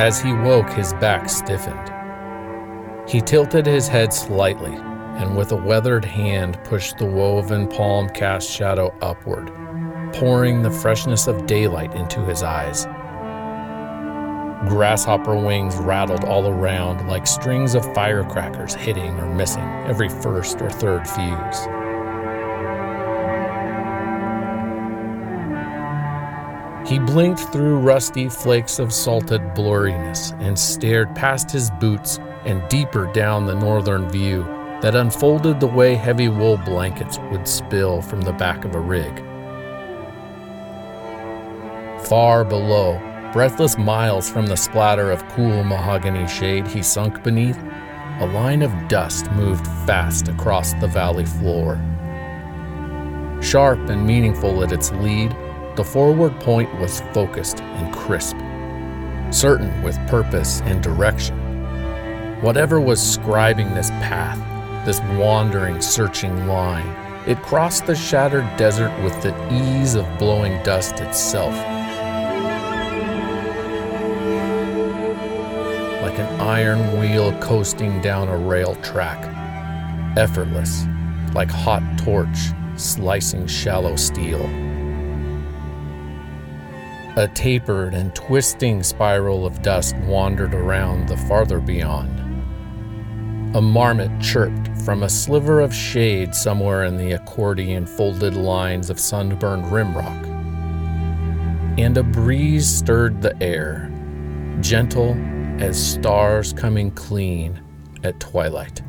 As he woke, his back stiffened. He tilted his head slightly and with a weathered hand pushed the woven palm cast shadow upward, pouring the freshness of daylight into his eyes. Grasshopper wings rattled all around like strings of firecrackers hitting or missing every first or third fuse. He blinked through rusty flakes of salted blurriness and stared past his boots and deeper down the northern view that unfolded the way heavy wool blankets would spill from the back of a rig. Far below, breathless miles from the splatter of cool mahogany shade he sunk beneath, a line of dust moved fast across the valley floor. Sharp and meaningful at its lead, the forward point was focused and crisp, certain with purpose and direction. Whatever was scribing this path, this wandering, searching line, it crossed the shattered desert with the ease of blowing dust itself. Like an iron wheel coasting down a rail track, effortless, like hot torch slicing shallow steel. A tapered and twisting spiral of dust wandered around the farther beyond. A marmot chirped from a sliver of shade somewhere in the accordion folded lines of sunburned rimrock. And a breeze stirred the air, gentle as stars coming clean at twilight.